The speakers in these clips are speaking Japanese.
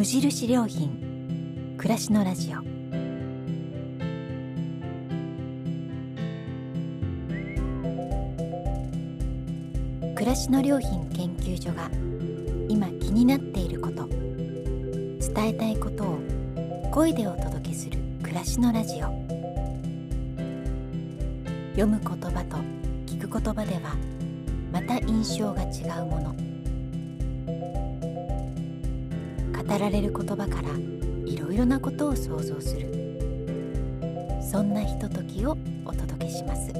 無印良品。暮らしのラジオ。暮らしの良品研究所が今気になっていること。伝えたいことを声でお届けする暮らしのラジオ。読む言葉と聞く言葉ではまた印象が違うもの。語られる言葉からいろいろなことを想像する。そんなひとときをお届けします。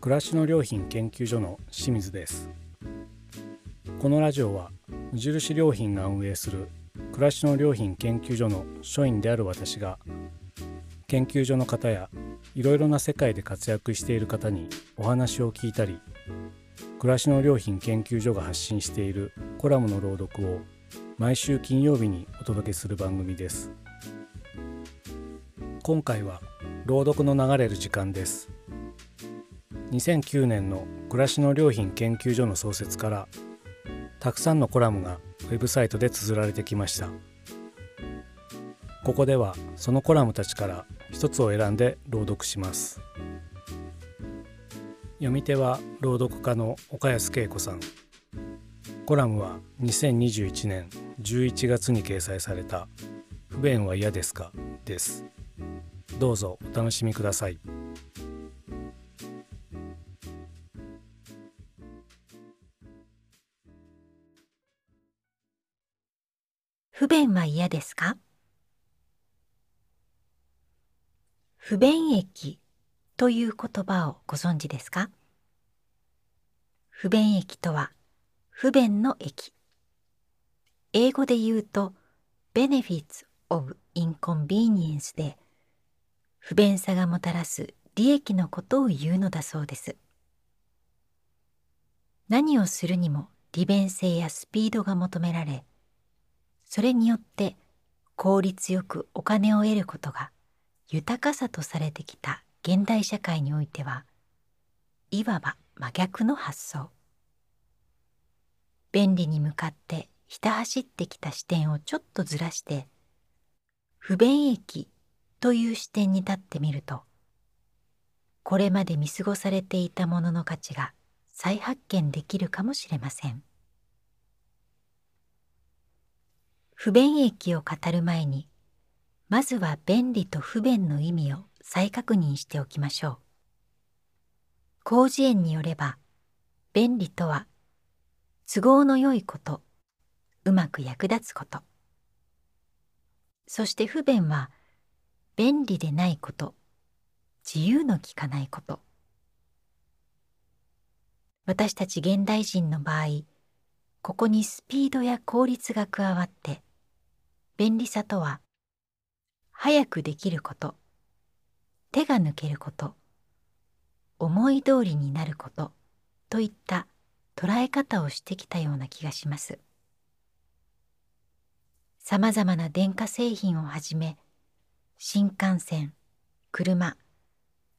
暮らしの良品研究所の清水です。このラジオは無印良品が運営する暮らしの良品研究所の所員である私が研究所の方やいろいろな世界で活躍している方にお話を聞いたり暮らしの良品研究所が発信しているコラムの朗読を毎週金曜日にお届けする番組です。今回は朗読の流れる時間です。2009年の暮らしの良品研究所の創設からたくさんのコラムがウェブサイトで綴られてきました。ここではそのコラムたちから一つを選んで朗読します。読み手は朗読家の岡安恵子さん。コラムは2021年11月に掲載された「不便は嫌ですか?」です。どうぞお楽しみください。不便は嫌ですか？不便益という言葉をご存知ですか？不便益とは不便の益英語で言うと benefits of inconvenience で不便さがもたらす利益のことを言うのだそうです。何をするにも利便性やスピードが求められそれによって効率よくお金を得ることが豊かさとされてきた現代社会においてはいわば真逆の発想便利に向かってひた走ってきた視点をちょっとずらして不便益という視点に立ってみるとこれまで見過ごされていたものの価値が再発見できるかもしれません。不便益を語る前にまずは便利と不便の意味を再確認しておきましょう。広辞苑によれば便利とは都合の良いことうまく役立つこと。そして不便は便利でないこと自由の利かないこと。私たち現代人の場合ここにスピードや効率が加わって便利さとは早くできること。手が抜けること。思い通りになること。といった捉え方をしてきたような気がします。さまざまな電化製品をはじめ新幹線車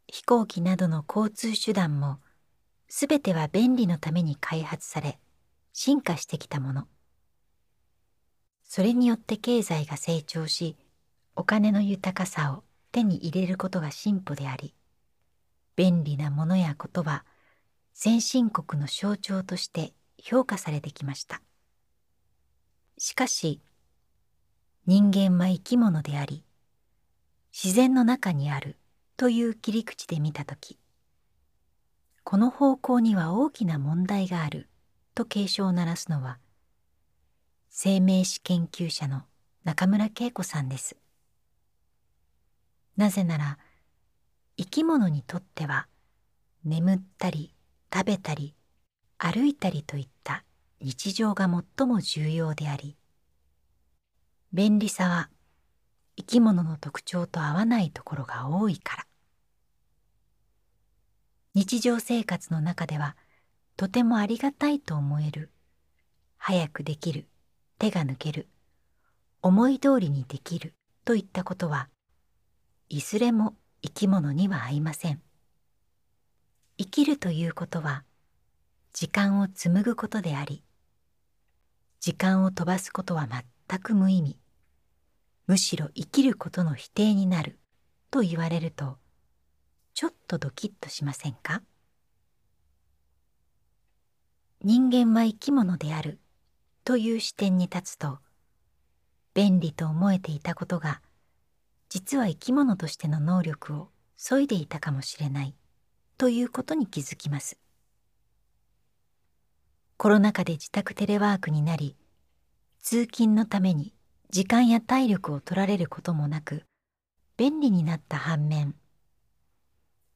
飛行機などの交通手段もすべては便利のために開発され進化してきたもの。それによって経済が成長しお金の豊かさを手に入れることが進歩であり便利なものやことは先進国の象徴として評価されてきました。しかし人間は生き物であり自然の中にあるという切り口で見た時この方向には大きな問題があると警鐘を鳴らすのは生命史研究者の中村恵子さんです。なぜなら生き物にとっては眠ったり食べたり歩いたりといった日常が最も重要であり便利さは生き物の特徴と合わないところが多いから。日常生活の中ではとてもありがたいと思える早くできる手が抜ける思い通りにできるといったことはいずれも生き物には合いません。生きるということは時間を紡ぐことであり時間を飛ばすことは全く無意味。むしろ生きることの否定になると言われるとちょっとドキッとしませんか？人間は生き物であるという視点に立つと便利と思えていたことが実は生き物としての能力を削いでいたかもしれない。ということに気づきます。コロナ禍で自宅テレワークになり通勤のために時間や体力を取られることもなく便利になった反面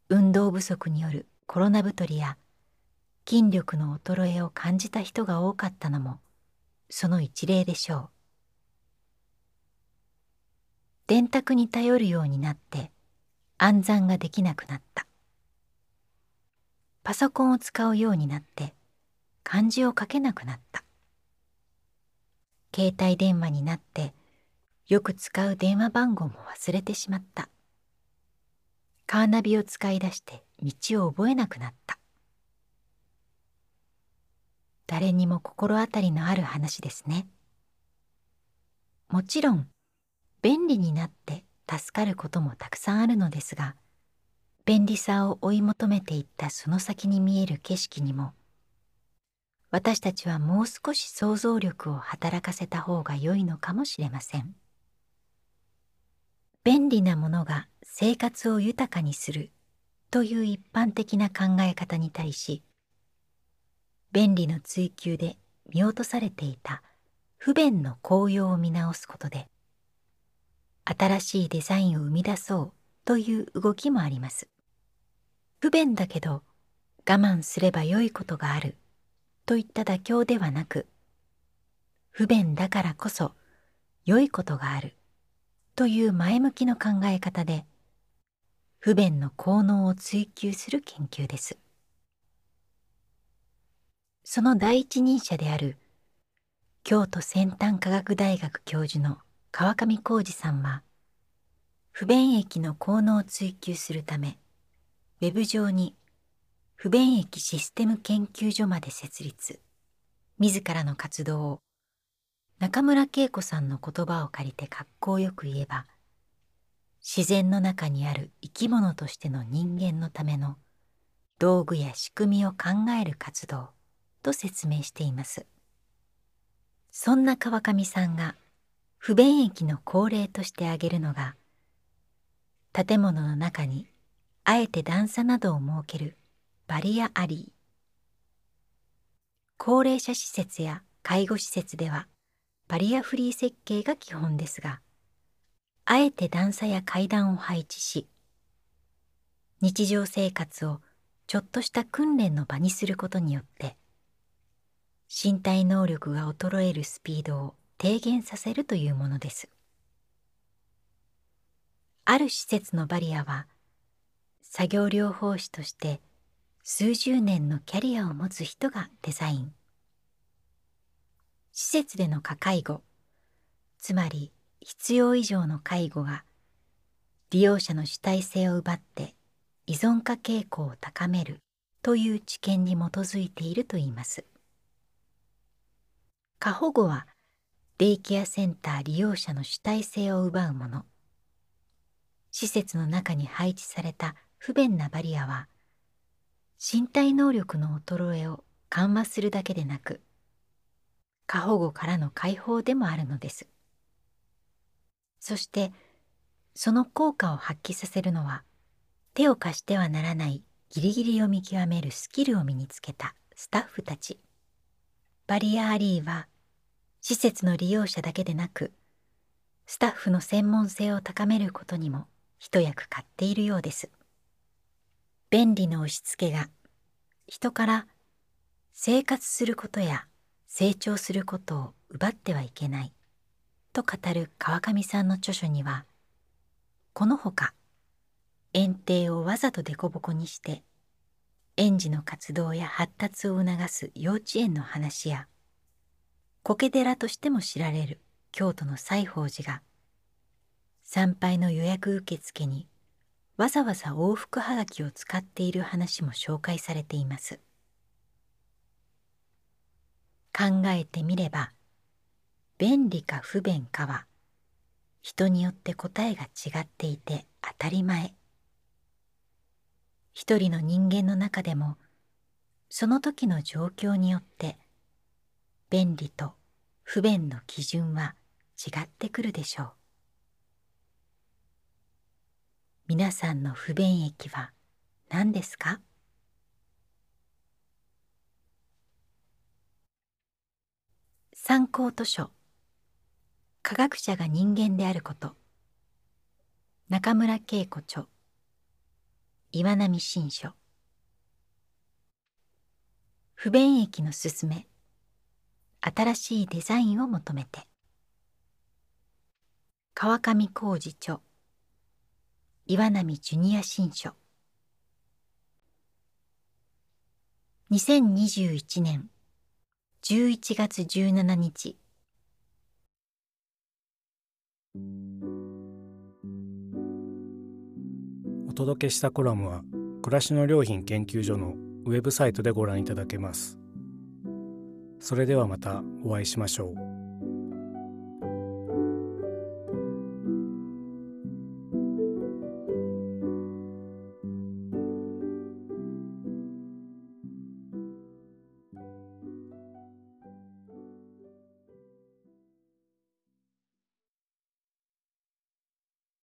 運動不足によるコロナ太りや筋力の衰えを感じた人が多かったのもその一例でしょう。電卓に頼るようになって暗算ができなくなった。パソコンを使うようになって漢字を書けなくなった。携帯電話になってよく使う電話番号も忘れてしまった。カーナビを使い出して道を覚えなくなった。誰にも心当たりのある話ですね。もちろん便利になって助かることもたくさんあるのですが便利さを追い求めていったその先に見える景色にも私たちはもう少し想像力を働かせた方が良いのかもしれません。便利なものが生活を豊かにするという一般的な考え方に対し便利の追求で見落とされていた不便の効用を見直すことで新しいデザインを生み出そうという動きもあります。不便だけど我慢すれば良いことがあるといった妥協ではなく、不便だからこそ良いことがあるという前向きの考え方で、不便の効能を追求する研究です。その第一人者である京都先端科学大学教授の川上浩二さんは不便益の効能を追求するためウェブ上に不便益システム研究所まで設立。自らの活動を中村恵子さんの言葉を借りて格好よく言えば自然の中にある生き物としての人間のための道具や仕組みを考える活動と説明しています。そんな川上さんが不便益の恒例として挙げるのが建物の中にあえて段差などを設けるバリアアリー。高齢者施設や介護施設ではバリアフリー設計が基本ですがあえて段差や階段を配置し日常生活をちょっとした訓練の場にすることによって身体能力が衰えるスピードを低減させるというものです。ある施設のバリアは作業療法士として数十年のキャリアを持つ人がデザイン。施設での過介護つまり必要以上の介護が利用者の主体性を奪って依存化傾向を高めるという知見に基づいているといいます。過保護はデイケアセンター利用者の主体性を奪うもの。施設の中に配置された不便なバリアは身体能力の衰えを緩和するだけでなく過保護からの解放でもあるのです。そしてその効果を発揮させるのは手を貸してはならないギリギリを見極めるスキルを身につけたスタッフたち。バリアアリーは施設の利用者だけでなくスタッフの専門性を高めることにも一役買っているようです。便利の押し付けが人から生活することや成長することを奪ってはいけないと語る川上さんの著書にはこのほか園庭をわざと凸凹にして園児の活動や発達を促す幼稚園の話や苔寺としても知られる京都の西宝寺が参拝の予約受付にわざわざ往復はがきを使っている話も紹介されています。考えてみれば便利か不便かは人によって答えが違っていて当たり前。一人の人間の中でもその時の状況によって便利と不便の基準は違ってくるでしょう。皆さんの不便益は何ですか？参考図書。科学者が人間であること。中村恵子著。岩波新書。不便益のすすめ。新しいデザインを求めて。川上浩二著。岩波ジュニア新書。2021年11月17日。お届けしたコラムは暮らしの良品研究所のウェブサイトでご覧いただけます。それではまたお会いしましょう。